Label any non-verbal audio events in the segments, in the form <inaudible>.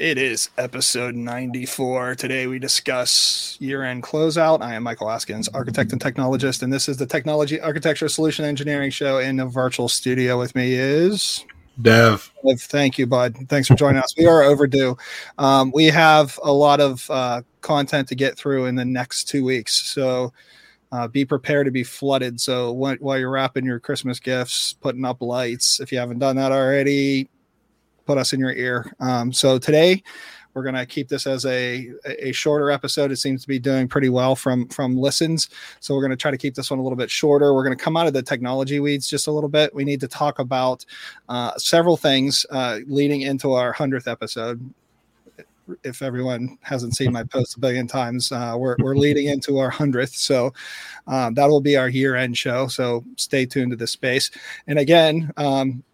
It is episode 94. Today we discuss year end closeout. I am Michael Askins, architect and technologist, and this is the Technology Architecture Solution Engineering Show. In the virtual studio with me is Dev. Dev. Thank you, bud. Thanks for joining us. We are overdue. Um, we have a lot of uh, content to get through in the next two weeks. So uh, be prepared to be flooded. So while you're wrapping your Christmas gifts, putting up lights, if you haven't done that already, put us in your ear. Um, so today we're going to keep this as a a shorter episode. It seems to be doing pretty well from from listens. So we're going to try to keep this one a little bit shorter. We're going to come out of the technology weeds just a little bit. We need to talk about uh, several things uh, leading into our hundredth episode. If everyone hasn't seen my post a billion times, uh, we're, we're leading into our hundredth, so um, that will be our year-end show. So stay tuned to this space. And again, um,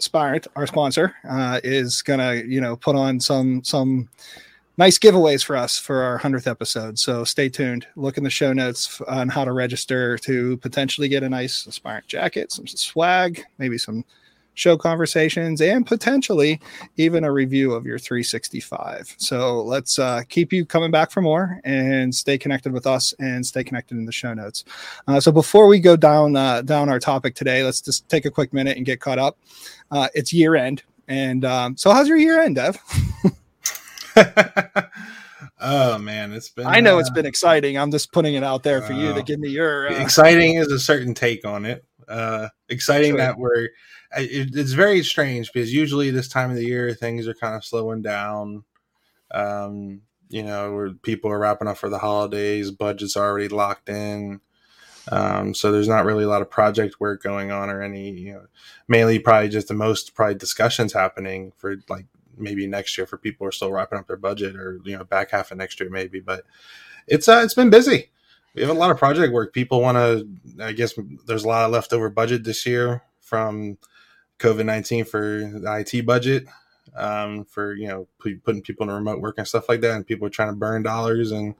Aspirant, our sponsor, uh, is gonna you know put on some some nice giveaways for us for our hundredth episode. So stay tuned. Look in the show notes on how to register to potentially get a nice Aspirant jacket, some swag, maybe some show conversations, and potentially even a review of your 365. So let's uh, keep you coming back for more and stay connected with us and stay connected in the show notes. Uh, so before we go down uh, down our topic today, let's just take a quick minute and get caught up. Uh, it's year end, and um, so how's your year end, Dev? <laughs> oh man, it's been. I know it's been exciting. I'm just putting it out there for you to give me your. Uh, exciting is a certain take on it. Exciting that we're it, it's very strange because usually this time of the year things are kind of slowing down. Um, you know, where people are wrapping up for the holidays, budgets are already locked in. Um, so there's not really a lot of project work going on or any, you know, mainly probably just the most probably discussions happening for like maybe next year for people who are still wrapping up their budget or, you know, back half of next year maybe, but it's, uh, it's been busy. We have a lot of project work. People want to, I guess there's a lot of leftover budget this year from COVID nineteen for the IT budget, um, for you know putting people in remote work and stuff like that, and people are trying to burn dollars, and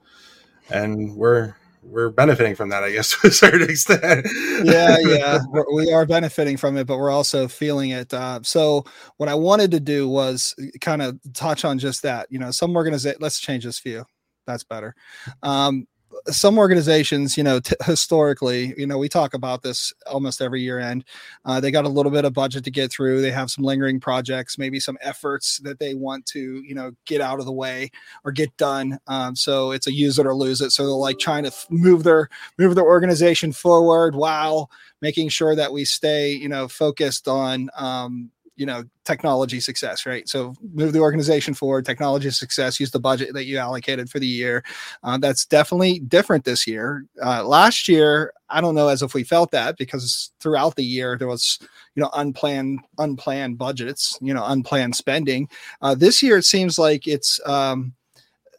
and we're we're benefiting from that, I guess, <laughs> to a certain extent. yeah, yeah, <laughs> we're, we are benefiting from it, but we're also feeling it. Uh, so, what I wanted to do was kind of touch on just that. You know, some organization. Let's change this view. That's better. Um, some organizations, you know, t- <laughs> historically, you know, we talk about this almost every year end. Uh, they got a little bit of budget to get through. They have some lingering projects, maybe some efforts that they want to, you know, get out of the way or get done. Um, so it's a use it or lose it. So they're like trying to move their move their organization forward while making sure that we stay, you know, focused on um, you know technology success right? So move the organization forward technology success use the budget that you allocated for the year. Uh, that's definitely different this year. Uh, last year i don't know as if we felt that because throughout the year there was you know unplanned unplanned budgets you know unplanned spending. Uh, this year it seems like it's um,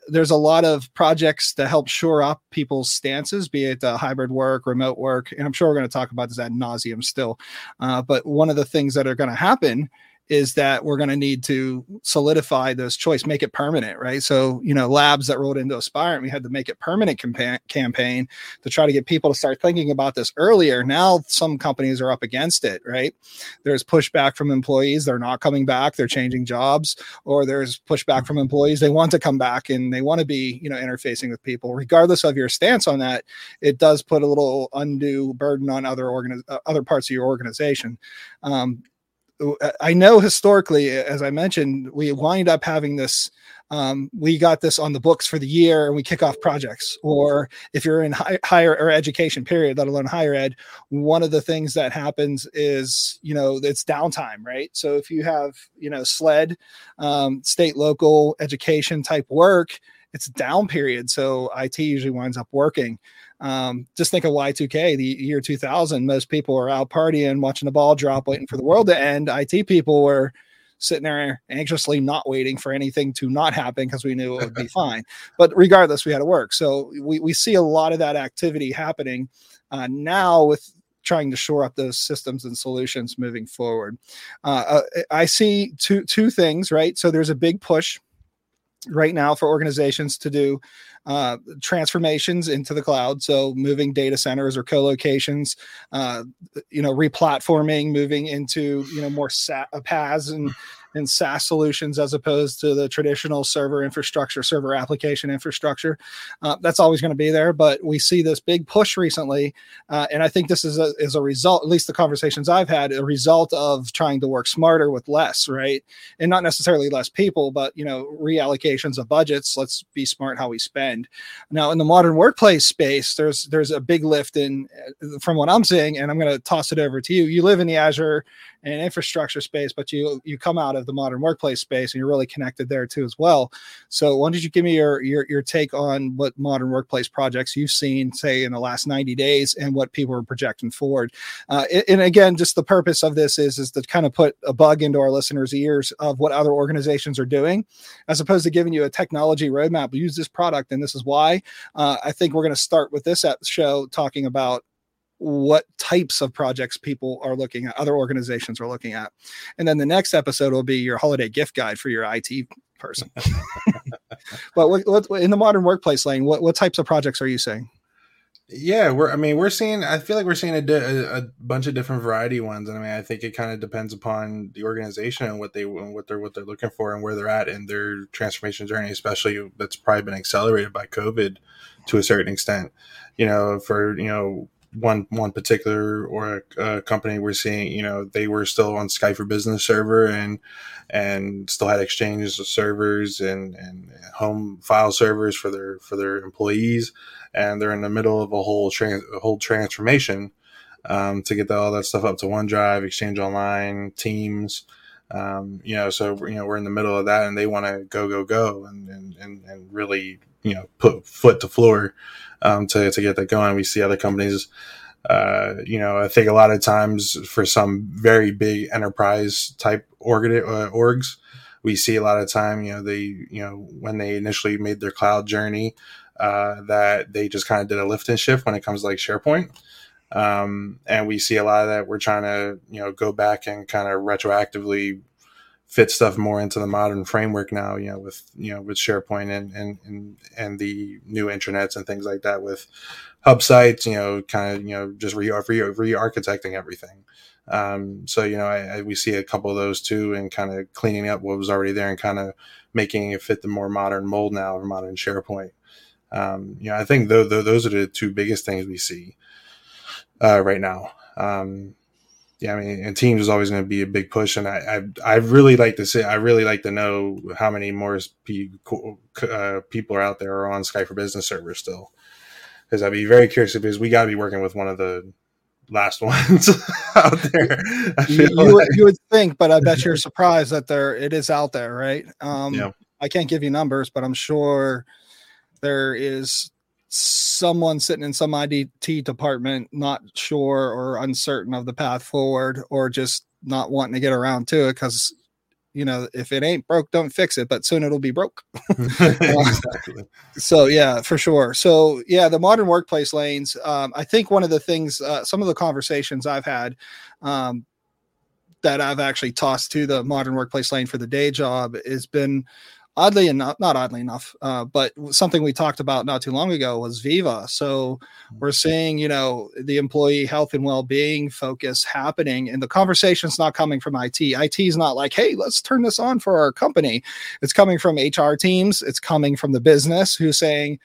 there's a lot of projects to help shore up people's stances, be it uh, hybrid work, remote work, and I'm sure we're going to talk about this ad nauseum still. Uh, but one of the things that are going to happen is that we're going to need to solidify those choice, make it permanent, right? So, you know, labs that rolled into Aspirant, we had to make it permanent campa- campaign to try to get people to start thinking about this earlier. Now, some companies are up against it, right? There's pushback from employees; they're not coming back, they're changing jobs, or there's pushback from employees they want to come back and they want to be, you know, interfacing with people. Regardless of your stance on that, it does put a little undue burden on other uh, other parts of your organization. Um, I know historically, as I mentioned, we wind up having this. Um, we got this on the books for the year and we kick off projects. Or if you're in high, higher or education period, let alone higher ed, one of the things that happens is, you know, it's downtime, right? So if you have, you know, SLED, um, state, local education type work, it's down period. So IT usually winds up working. Um, just think of Y2K, the year 2000. Most people were out partying, watching the ball drop, waiting for the world to end. IT people were sitting there anxiously not waiting for anything to not happen because we knew it would be <laughs> fine. But regardless, we had to work. So we, we see a lot of that activity happening uh, now with trying to shore up those systems and solutions moving forward. Uh, uh, I see two two things, right? So there's a big push right now for organizations to do uh, transformations into the cloud. So moving data centers or co-locations, uh, you know, replatforming, moving into you know more SaaS, uh, PaaS and and SaaS solutions as opposed to the traditional server infrastructure, server application infrastructure. Uh, that's always going to be there, but we see this big push recently, uh, and I think this is a is a result. At least the conversations I've had, a result of trying to work smarter with less, right? And not necessarily less people, but you know, reallocations of budgets. Let's be smart how we spend. Now, in the modern workplace space, there's there's a big lift in from what I'm seeing, and I'm going to toss it over to you. You live in the Azure and infrastructure space, but you you come out of the modern workplace space and you're really connected there too as well. So why don't you give me your your your take on what modern workplace projects you've seen, say in the last 90 days, and what people are projecting forward? Uh, and again, just the purpose of this is is to kind of put a bug into our listeners' ears of what other organizations are doing, as opposed to giving you a technology roadmap. Use this product, and this is why. Uh, I think we're going to start with this at the show talking about what types of projects people are looking at, other organizations are looking at. And then the next episode will be your holiday gift guide for your IT person. <laughs> but what, what, in the modern workplace lane, what, what types of projects are you seeing? Yeah, we're. I mean, we're seeing. I feel like we're seeing a, a, a bunch of different variety ones, and I mean, I think it kind of depends upon the organization and what they what they're what they're looking for and where they're at in their transformation journey. Especially that's probably been accelerated by COVID to a certain extent. You know, for you know one one particular or a, a, company we're seeing you know they were still on Skype for Business server and and still had exchanges of servers and and home file servers for their for their employees and they're in the middle of a whole trans, a whole transformation um, to get the, all that stuff up to OneDrive, Exchange Online, Teams. Um, you know, so you know we're in the middle of that, and they want to go, go, go, and, and and really you know put foot to floor um, to to get that going. We see other companies. Uh, you know, I think a lot of times for some very big enterprise type org- uh, orgs, we see a lot of time, you know, they, you know, when they initially made their cloud journey, uh, that they just kind of did a lift and shift when it comes to like SharePoint. Um, and we see a lot of that. We're trying to, you know, go back and kind of retroactively fit stuff more into the modern framework now, you know, with, you know, with SharePoint and, and, and, and the new intranets and things like that with hub sites, you know, kind of, you know, just re, re, re-architecting everything. Um, so, you know, I, I, we see a couple of those too and kind of cleaning up what was already there and kind of making it fit the more modern mold now of modern SharePoint. Um, you know, I think th- th- those are the two biggest things we see, uh, right now. Um, yeah, I mean, and teams is always going to be a big push, and I, I, I really like to say, I really like to know how many more uh, people are out there are on Skype for Business servers still, because I'd be very curious because we got to be working with one of the last <laughs> ones out there. You, you, like. you, would think, but I bet you're surprised that there it is out there, right? Um, yeah. I can't give you numbers, but I'm sure there is someone sitting in some IDT department not sure or uncertain of the path forward or just not wanting to get around to it because you know if it ain't broke don't fix it but soon it'll be broke <laughs> <laughs> exactly. so yeah for sure so yeah the modern workplace lanes um, i think one of the things uh, some of the conversations i've had um, that i've actually tossed to the modern workplace lane for the day job has been oddly enough, not oddly enough, uh, but something we talked about not too long ago was Viva. So mm-hmm. we're seeing, you know, the employee health and well-being focus happening, and the conversation's not coming from IT. IT is not like, hey, let's turn this on for our company. It's coming from HR teams. It's coming from the business who's saying.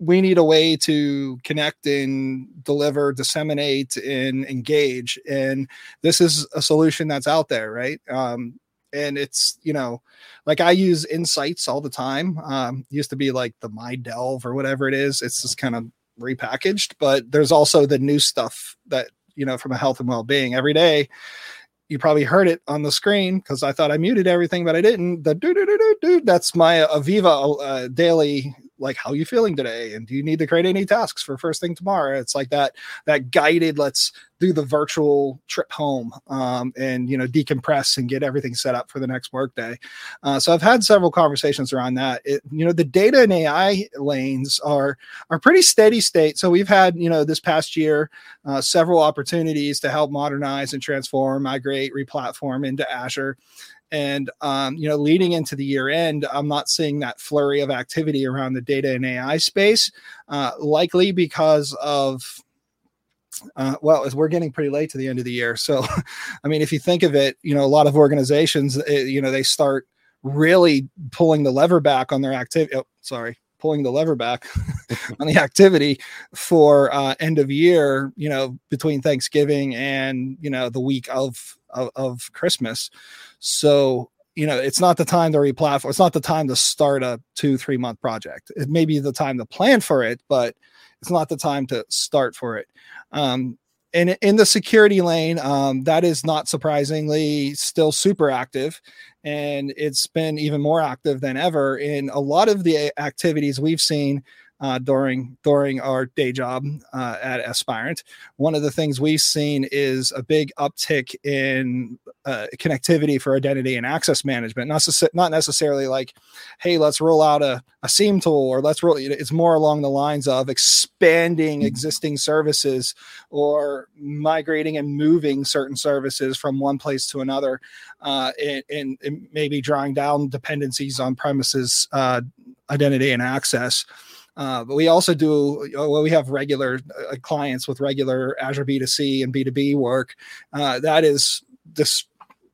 We need a way to connect and deliver, disseminate, and engage. And this is a solution that's out there, right? Um, and it's you know like i use insights all the time um used to be like the my delve or whatever it is it's just kind of repackaged but there's also the new stuff that you know from a health and well-being. Every day you probably heard it on the screen because i thought i muted everything but i didn't. The do do do do that's my aviva uh, daily like how are you feeling today? And do you need to create any tasks for first thing tomorrow? It's like that that guided let's do the virtual trip home um, and you know decompress and get everything set up for the next workday uh, so i've had several conversations around that. It, you know the data and ai lanes are are pretty steady state. So we've had you know this past year uh, several opportunities to help modernize and transform migrate replatform into azure and um, you know, leading into the year end, I'm not seeing that flurry of activity around the data and AI space, uh, likely because of Uh, well, as we're getting pretty late to the end of the year. So, <laughs> I mean, if you think of it, you know, a lot of organizations, eh, you know, they start really pulling the lever back on their activity. Oh, sorry, pulling the lever back <laughs> on the activity for uh, end of year. You know, between Thanksgiving and you know the week of of, of Christmas. So you know, it's not the time to replatform. It's not the time to start a two, three month project. It may be the time to plan for it, but it's not the time to start for it. Um, and in the security lane, um, that is not surprisingly still super active, and it's been even more active than ever. In a lot of the activities we've seen uh, during during our day job uh, at Aspirant. One of the things we've seen is a big uptick in uh, connectivity for identity and access management. Not, not necessarily like, hey, let's roll out a, a SIEM tool or let's roll. It's more along the lines of expanding mm-hmm. existing services or migrating and moving certain services from one place to another, uh, and, and, and, maybe drawing down dependencies on premises uh, identity and access. Uh, but we also do well. We have regular uh, clients with regular Azure B2C and B2B work. Uh, that is this.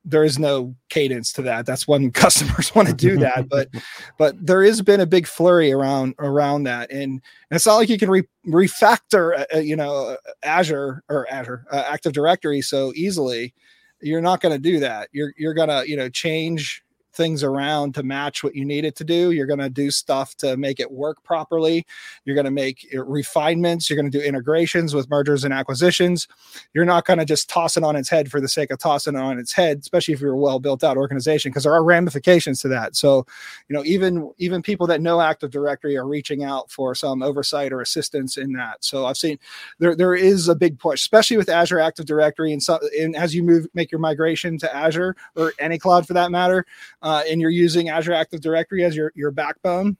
There is no cadence to that. That's when <laughs> customers want to do that. but <laughs> but there has been a big flurry around around that, and, it's not like you can re, refactor, uh, uh you know, Azure or Azure Active Directory so easily. You're not going to do that. You're you're gonna you know change things around to match what you need it to do. You're going to do stuff to make it work properly. You're going to make eh, refinements. You're going to do integrations with mergers and acquisitions. You're not going to just toss it on its head for the sake of tossing it on its head, especially if you're a well built out organization, because there are ramifications to that. So, you know, even even people that know Active Directory are reaching out for some oversight or assistance in that. So I've seen there there is a big push, especially with Azure Active Directory, and so and as you move make your migration to Azure or any cloud for that matter uh, and you're using Azure Active Directory as your, your backbone,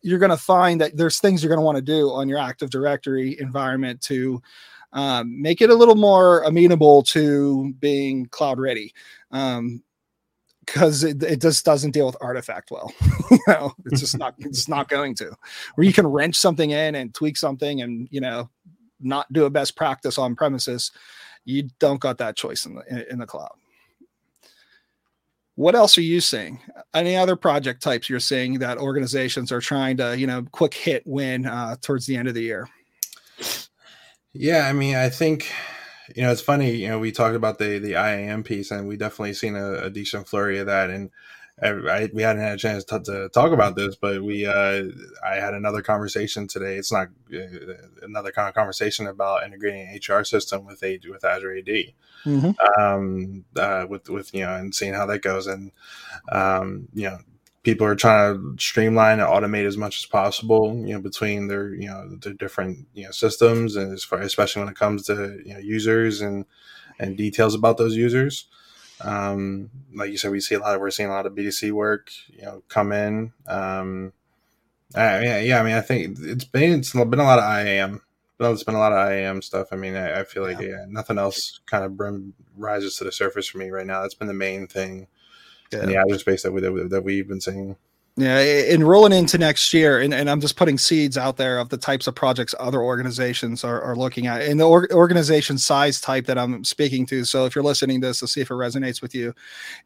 you're going to find that there's things you're going to want to do on your Active Directory environment to um, make it a little more amenable to being cloud ready. Um, because it, it just doesn't deal with artifact well. <laughs> you know, it's just not <laughs> it's not going to. Where you can wrench something in and tweak something and you know not do a best practice on premises, you don't got that choice in the in, in the cloud. What else are you seeing? Any other project types you're seeing that organizations are trying to, you know, quick hit win uh, towards the end of the year? Yeah, I mean, I think you know it's funny. You know, we talked about the the IAM piece, and we definitely seen a, a decent flurry of that. And I, we hadn't had a chance to, to, talk about this, but we uh, I had another conversation today. It's not uh, another kind of conversation about integrating an HR system with a with Azure AD, mm-hmm. um, uh, with with you know and seeing how that goes, and um, you know people are trying to streamline and automate as much as possible, you know, between their you know their different you know systems, and as far especially when it comes to you know users and and details about those users. Um, like you said, we see a lot. Of, we're seeing a lot of B2C work, you know, come in. Um, I, yeah, yeah. I mean, I think it's been it's been a lot of IAM. Well, it's been a lot of IAM stuff. I mean, I, I feel like yeah. yeah. nothing else kind of brim, rises to the surface for me right now. That's been the main thing yeah. in the Azure space that, we, that we've been seeing. Yeah, and rolling into next year, and, and I'm just putting seeds out there of the types of projects other organizations are, are looking at, and the or, organization size type that I'm speaking to. So if you're listening to this, to see if it resonates with you,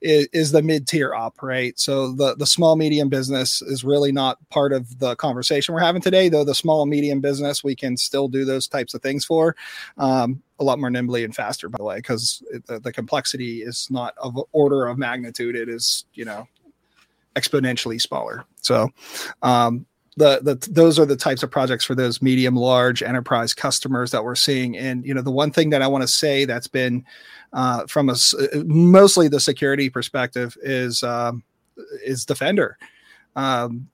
is, is the mid tier op, right? So the the small medium business is really not part of the conversation we're having today, though. The small medium business we can still do those types of things for. Um, a lot more nimbly and faster, by the way, because the, the complexity is not of order of magnitude. It is, you know, exponentially smaller. So, um, the, the those are the types of projects for those medium large enterprise customers that we're seeing and you know the one thing that i want to say that's been uh, from a mostly the security perspective is um, is defender um,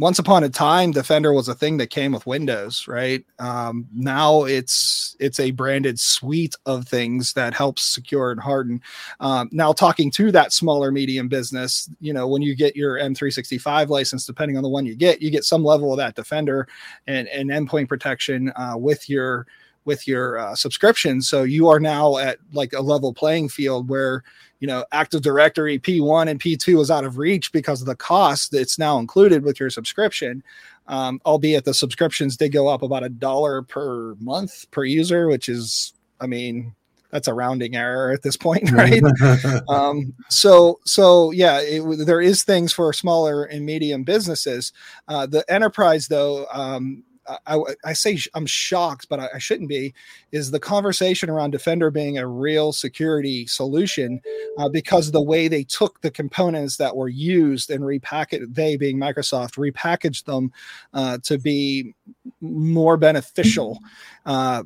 once upon a time defender was a thing that came with windows right? Um, now it's it's a branded suite of things that helps secure and harden. Um, now talking to that smaller medium business you know when you get your m365 license depending on the one you get you get some level of that defender and, and endpoint protection uh, with your with your uh, subscription. So you are now at like a level playing field where you know, Active Directory P1 and P2 is out of reach because of the cost that's now included with your subscription. Um, albeit the subscriptions did go up about a dollar per month per user, which is, I mean, that's a rounding error at this point, <laughs> right? <laughs> um, so, so yeah, it, there is things for smaller and medium businesses. Uh, the enterprise, though, um, I, I, say I'm shocked, but I, shouldn't be, is the conversation around Defender being a real security solution uh, because the way they took the components that were used and repackaged, they being Microsoft, repackaged them uh, to be more beneficial. Uh,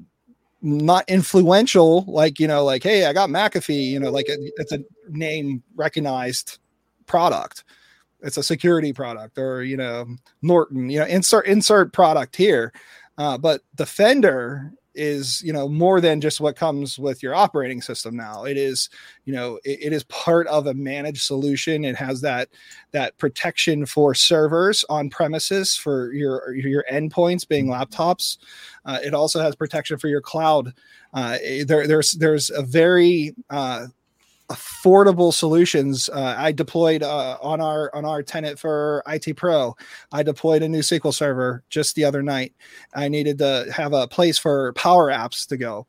not influential, like, you know, like, hey, I got McAfee, you know, like it's a name recognized product it's a security product or you know norton you know insert insert product here. Uh, but defender is you know more than just what comes with your operating system now. It is you know it, it is part of a managed solution. It has that that protection for servers on premises for your your endpoints being laptops. Uh, it also has protection for your cloud. Uh, there, there's there's a very uh, affordable solutions. Uh, I deployed uh, on our on our tenant for IT Pro. I deployed a new SQL server just the other night. I needed to have a place for Power Apps to go,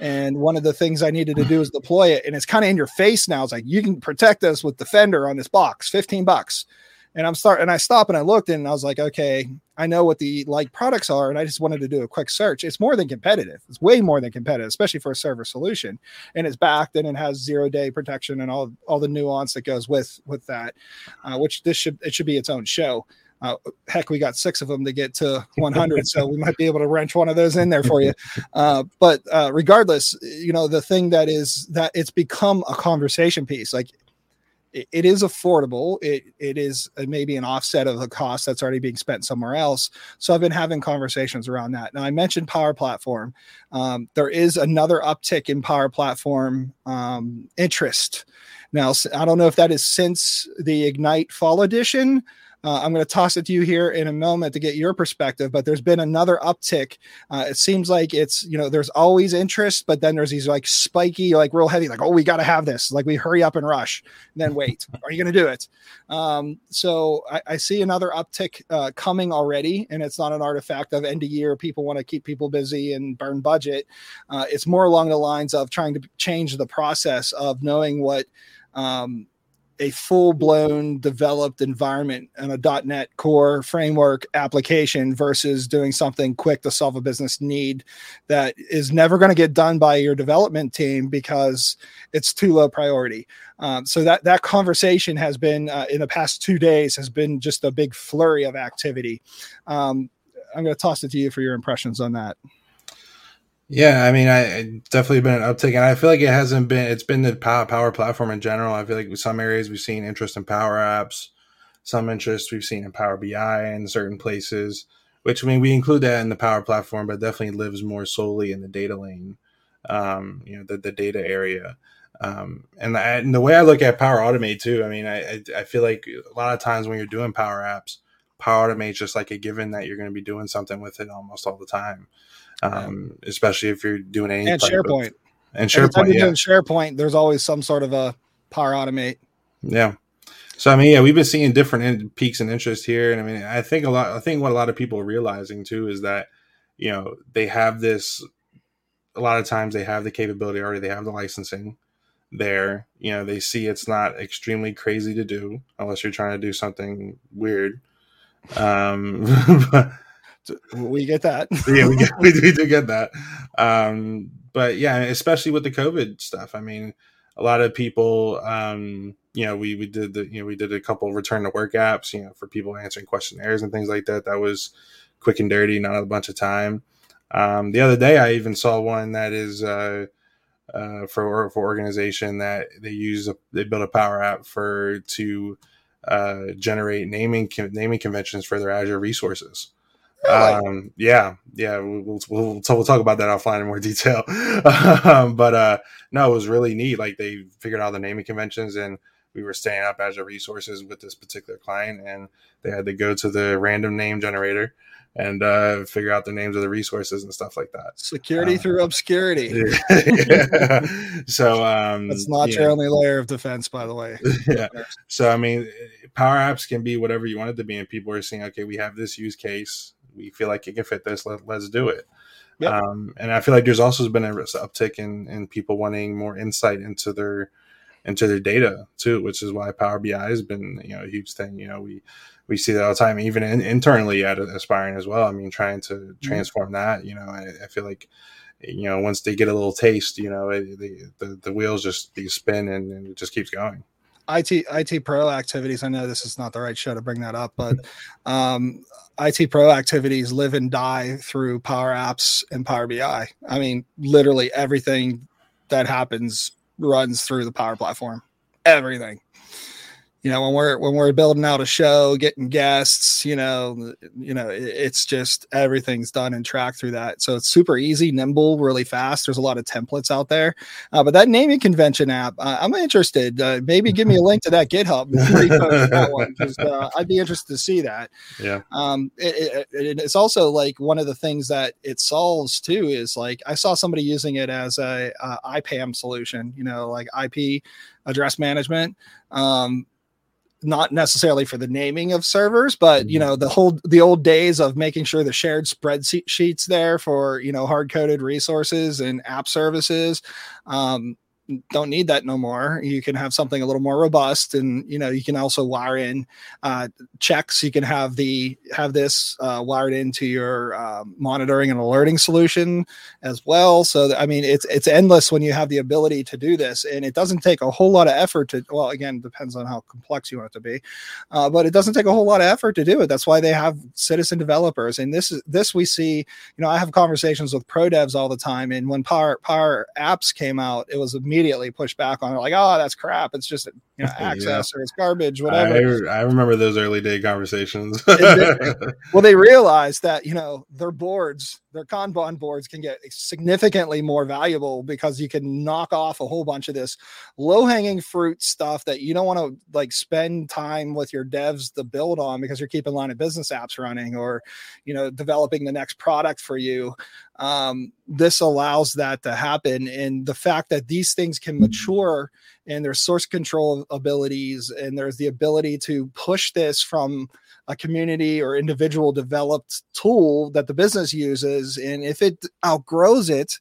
and one of the things I needed to do is deploy it. And it's kind of in your face now. It's like you can protect us with Defender on this box, fifteen bucks. And I'm start and I stopped and I looked and I was like, okay, I know what the like products are, and I just wanted to do a quick search. It's more than competitive. It's way more than competitive, especially for a server solution. And it's backed and it has zero day protection and all all the nuance that goes with with that. Uh, which this should it should be its own show. Uh, heck, we got six of them to get to <laughs> 100, so we might be able to wrench one of those in there for you. <laughs> Uh, but uh, regardless, you know, the thing that is that it's become a conversation piece. Like it is affordable. It it is maybe an offset of the cost that's already being spent somewhere else. So I've been having conversations around that. Now I mentioned Power Platform. Um, there is another uptick in Power Platform um, interest. Now I don't know if that is since the Ignite Fall Edition uh, I'm going to toss it to you here in a moment to get your perspective, but there's been another uptick. Uh, it seems like it's, you know, there's always interest, but then there's these like spiky, like real heavy, like, oh, we got to have this. Like we hurry up and rush. And then wait, <laughs> are you going to do it? Um, so I, I, see another uptick uh, coming already, and it's not an artifact of end of year. People want to keep people busy and burn budget. Uh, it's more along the lines of trying to change the process of knowing what um, a full blown developed environment and a .NET Core framework application versus doing something quick to solve a business need that is never going to get done by your development team because it's too low priority. Um, so that that conversation has been uh, in the past two days has been just a big flurry of activity. Um, I'm going to toss it to you for your impressions on that. Yeah, I mean, I definitely been an uptick, and I feel like it hasn't been. It's been the power platform in general. I feel like some areas we've seen interest in Power Apps, some interest we've seen in Power BI in certain places. Which I mean, we include that in the Power Platform, but definitely lives more solely in the data lane, um, you know, the the data area. Um, and, the, and the way I look at Power Automate too, I mean, I, I feel like a lot of times when you're doing Power Apps, Power Automate just like a given that you're going to be doing something with it almost all the time um, especially if you're doing any and SharePoint. Of, and SharePoint, yeah. SharePoint, there's always some sort of a Power Automate. Yeah. So I mean, yeah, we've been seeing different in- peaks and interest here, and I mean, I think a lot. I think what a lot of people are realizing too is that you know they have this. A lot of times they have the capability already. They have the licensing there. You know, they see it's not extremely crazy to do unless you're trying to do something weird. Um, <laughs> we get that. <laughs> yeah, we, get, <laughs> we, we do get that. Um, but yeah, especially with the COVID stuff. I mean, a lot of people, um, you know, we, we did the, you know, we did a couple return to work apps, you know, for people answering questionnaires and things like that. That was quick and dirty, not a bunch of time. Um, the other day, I even saw one that is, uh, uh, for for organization that they use a, they build a power app for to uh, generate naming naming conventions for their Azure resources. Um, yeah, yeah, we'll, we'll, we'll, we'll, talk about that offline in more detail. <laughs> um, but uh, no, it was really neat. Like they figured out the naming conventions, and we were staying up Azure resources with this particular client, and they had to go to the random name generator and uh, figure out the names of the resources and stuff like that. Security uh, through obscurity. <laughs> <laughs> So um, that's not your only layer of defense, by the way. yeah. So I mean, Power Apps can be whatever you want it to be, and people are saying, okay, we have this use case, we feel like it can fit this, let, us do it. Yep. Um, and I feel like there's also been a uptick in in people wanting more insight into their into their data too, which is why Power BI has been you know a huge thing. You know, we we see that all the time, even in, internally at Aspirant as well. I mean, trying to mm-hmm. transform mm-hmm. that. You know, I, I, feel like you know once they get a little taste, you know, it, the, the, the wheels just they spin and, and, it just keeps going. IT IT Pro activities. I know this is not the right show to bring that up, but <laughs> um, IT Pro activities live and die through Power Apps and Power BI. I mean, literally everything that happens runs through the Power Platform. Everything you know when we're when we're building out a show getting guests you know you know it's just everything's done and tracked through that. So it's super easy nimble really fast. There's a lot of templates out there. Uh, but that naming convention app uh, i'm interested. Uh, maybe give me a link to that github. That one, uh, <laughs> i'd be interested to see that. Yeah. Um it, it, it's also like one of the things that it solves too is like i saw somebody using it as a, a ipam solution you know like ip address management. Um, not necessarily for the naming of servers, but you mm-hmm. know the whole the old days of making sure the shared spreadsheets there for you know hard coded resources and app services. Um, don't need that no more. You can have something a little more robust, and you know you can also wire in uh, checks. You can have the have this uh, wired into your uh, monitoring and alerting solution as well. So I mean, it's it's endless when you have the ability to do this, and it doesn't take a whole lot of effort to. Well, again, depends on how complex you want it to be, uh, but it doesn't take a whole lot of effort to do it. That's why they have citizen developers, and this is this we see. You know, I have conversations with pro devs all the time, and when Power Power Apps came out, it was immediately immediately push back on it, like, oh, that's crap. It's just you know <laughs> access yeah. or it's garbage, whatever. I, I remember those early day conversations. <laughs> well, they realized that you know their boards, their Kanban boards, can get significantly more valuable because you can knock off a whole bunch of this low hanging fruit stuff that you don't want to like spend time with your devs to build on because you're keeping line of business apps running or you know developing the next product for you um, this allows that to happen. And the fact that these things can mature and there's source control abilities and there's the ability to push this from a community or individual developed tool that the business uses. And if it outgrows it,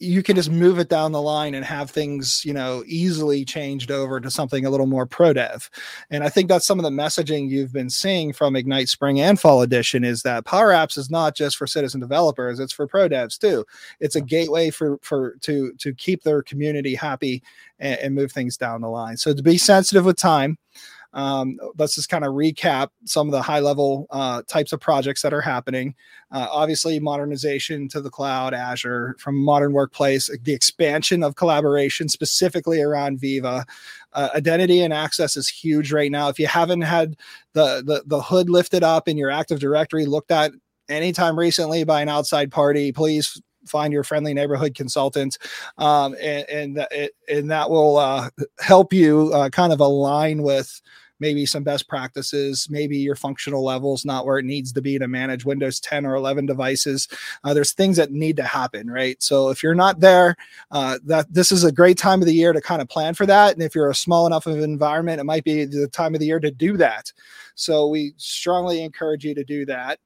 you can just move it down the line and have things you know easily changed over to something a little more pro dev. And i think that's some of the messaging you've been seeing from ignite spring and fall edition is that power apps is not just for citizen developers it's for pro devs too. It's a gateway for for to to keep their community happy and, and move things down the line. So to be sensitive with time um, let's just kind of recap some of the high level uh, types of projects that are happening. Uh, obviously, modernization to the cloud, Azure, from modern workplace, the expansion of collaboration specifically around Viva. Uh, identity and access is huge right now. If you haven't had the, the the hood lifted up in your Active Directory looked at anytime recently by an outside party, please find your friendly neighborhood consultant, um, and and, that, and that will uh, help you uh, kind of align with maybe some best practices, maybe your functional levels not where it needs to be to manage Windows 10 or 11 devices. Uh, there's things that need to happen, right? So if you're not there, uh, that this is a great time of the year to kind of plan for that. And if you're a small enough of an environment, it might be the time of the year to do that. So we strongly encourage you to do that.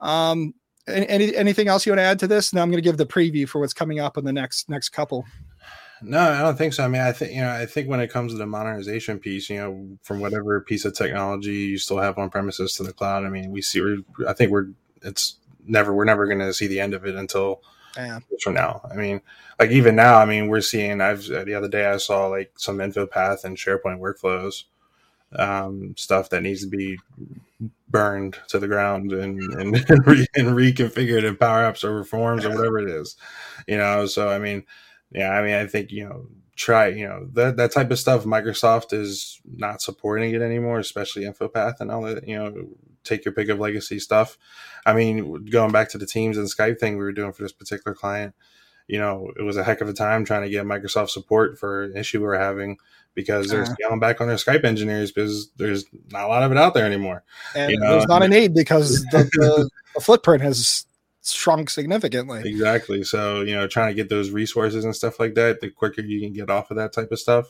Um, any, anything else you want to add to this? Now I'm going to give the preview for what's coming up in the next next couple. No, I don't think so. I mean, I think you know, I think when it comes to the modernization piece, you know, from whatever piece of technology you still have on premises to the cloud, I mean, we see. I think we're it's never we're never going to see the end of it until yeah. from now. I mean, like even now, I mean, we're seeing. I've the other day I saw like some InfoPath and SharePoint workflows um, stuff that needs to be burned to the ground and and, <laughs> re- and reconfigured in Power Apps or Forms or whatever it is, you know. So I mean yeah, I mean, I think you know, try you know that that type of stuff. Microsoft is not supporting it anymore, especially InfoPath and all that. You know, take your pick of legacy stuff. I mean, going back to the Teams and Skype thing we were doing for this particular client, you know, it was a heck of a time trying to get Microsoft support for an issue we were having because they're uh-huh. scaling back on their Skype engineers because there's not a lot of it out there anymore. And you know? there's not a need because the, the, <laughs> the footprint has shrunk significantly. Exactly. So, you know, trying to get those resources and stuff like that, the quicker you can get off of that type of stuff.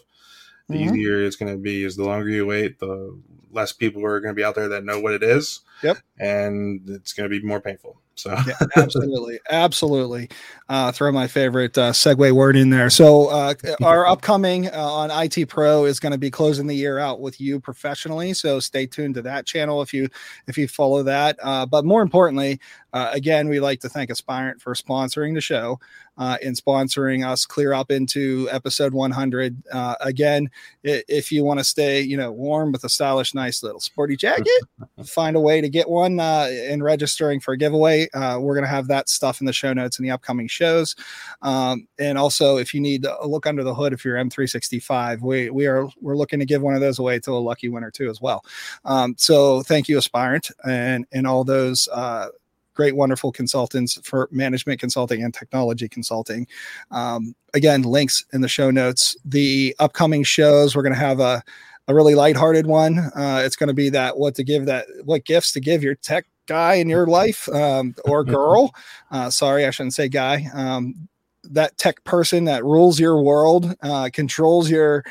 the mm-hmm. easier it's going to be. Is the longer you wait, the less people are going to be out there that know what it is. Yep. And it's going to be more painful. So yeah, absolutely, <laughs> absolutely. Uh, throw my favorite uh, segue word in there. So uh, <laughs> our upcoming uh, on IT Pro is going to be closing the year out with you professionally. So stay tuned to that channel if you if you follow that. Uh, but more importantly, uh, again, we like to thank Aspirant for sponsoring the show uh, in sponsoring us clear up into episode 100. Uh, again, if you want to stay, you know, warm with a stylish, nice little sporty jacket, <laughs> find a way to get one uh, in registering for a giveaway. Uh, we're going to have that stuff in the show notes in the upcoming shows. Um, and also, if you need a look under the hood, if you're M365, we we are we're looking to give one of those away to a lucky winner too as well. Um, so thank you, Aspirant, and and all those. Uh, great, wonderful consultants for management consulting and technology consulting. Um, again, links in the show notes. The upcoming shows, we're going to have a, a really lighthearted one. Uh, it's going to be that what to give that, what gifts to give your tech guy in your life um, or <laughs> girl. Uh, sorry, I shouldn't say guy. Um, that tech person that rules your world, uh, controls your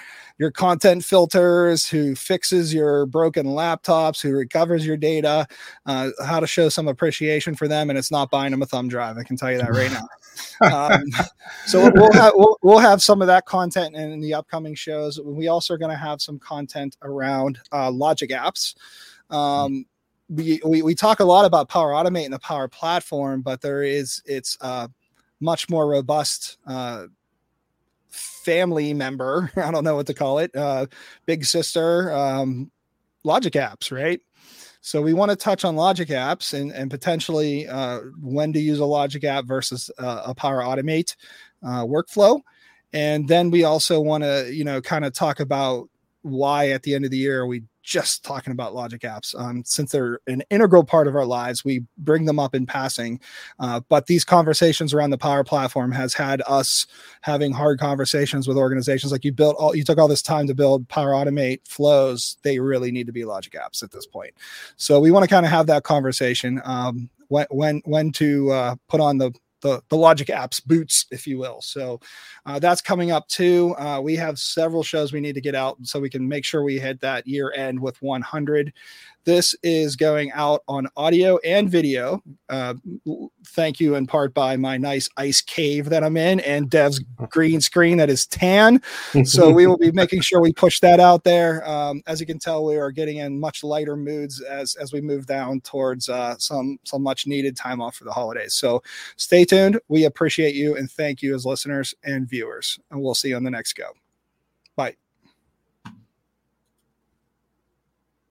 your content filters, who fixes your broken laptops, who recovers your data, uh, how to show some appreciation for them, and it's not buying them a thumb drive. I can tell you that right now. <laughs> um, so we'll have we'll, we'll, have some of that content in, in the upcoming shows. We also are going to have some content around uh, Logic apps. Um, we, we, we talk a lot about Power Automate and the Power Platform, but there is it's uh, much more robust uh, family member. <laughs> I don't know what to call it. Uh, big sister, um, Logic apps, right? So we want to touch on Logic apps and, and potentially uh, when to use a Logic app versus uh, a Power Automate uh, workflow. And then we also want to, you know, kind of talk about why at the end of the year we just talking about logic apps. Um, since they're an integral part of our lives we bring them up in passing. Uh, but these conversations around the power platform has had us having hard conversations with organizations. Like you built all you took all this time to build power automate flows. They really need to be logic apps at this point. So we want to kind of have that conversation um, when when when to uh, put on the the, the Logic apps boots, if you will. So uh, that's coming up too. Uh, we have several shows we need to get out so we can make sure we hit that year end with 100. This is going out on audio and video. Uh, thank you in part by my nice ice cave that I'm in and Dev's green screen that is tan. So we will be making sure we push that out there. Um, as you can tell, we are getting in much lighter moods as as we move down towards uh, some some much needed time off for the holidays. So stay tuned. We appreciate you and thank you as listeners and viewers. And we'll see you on the next go.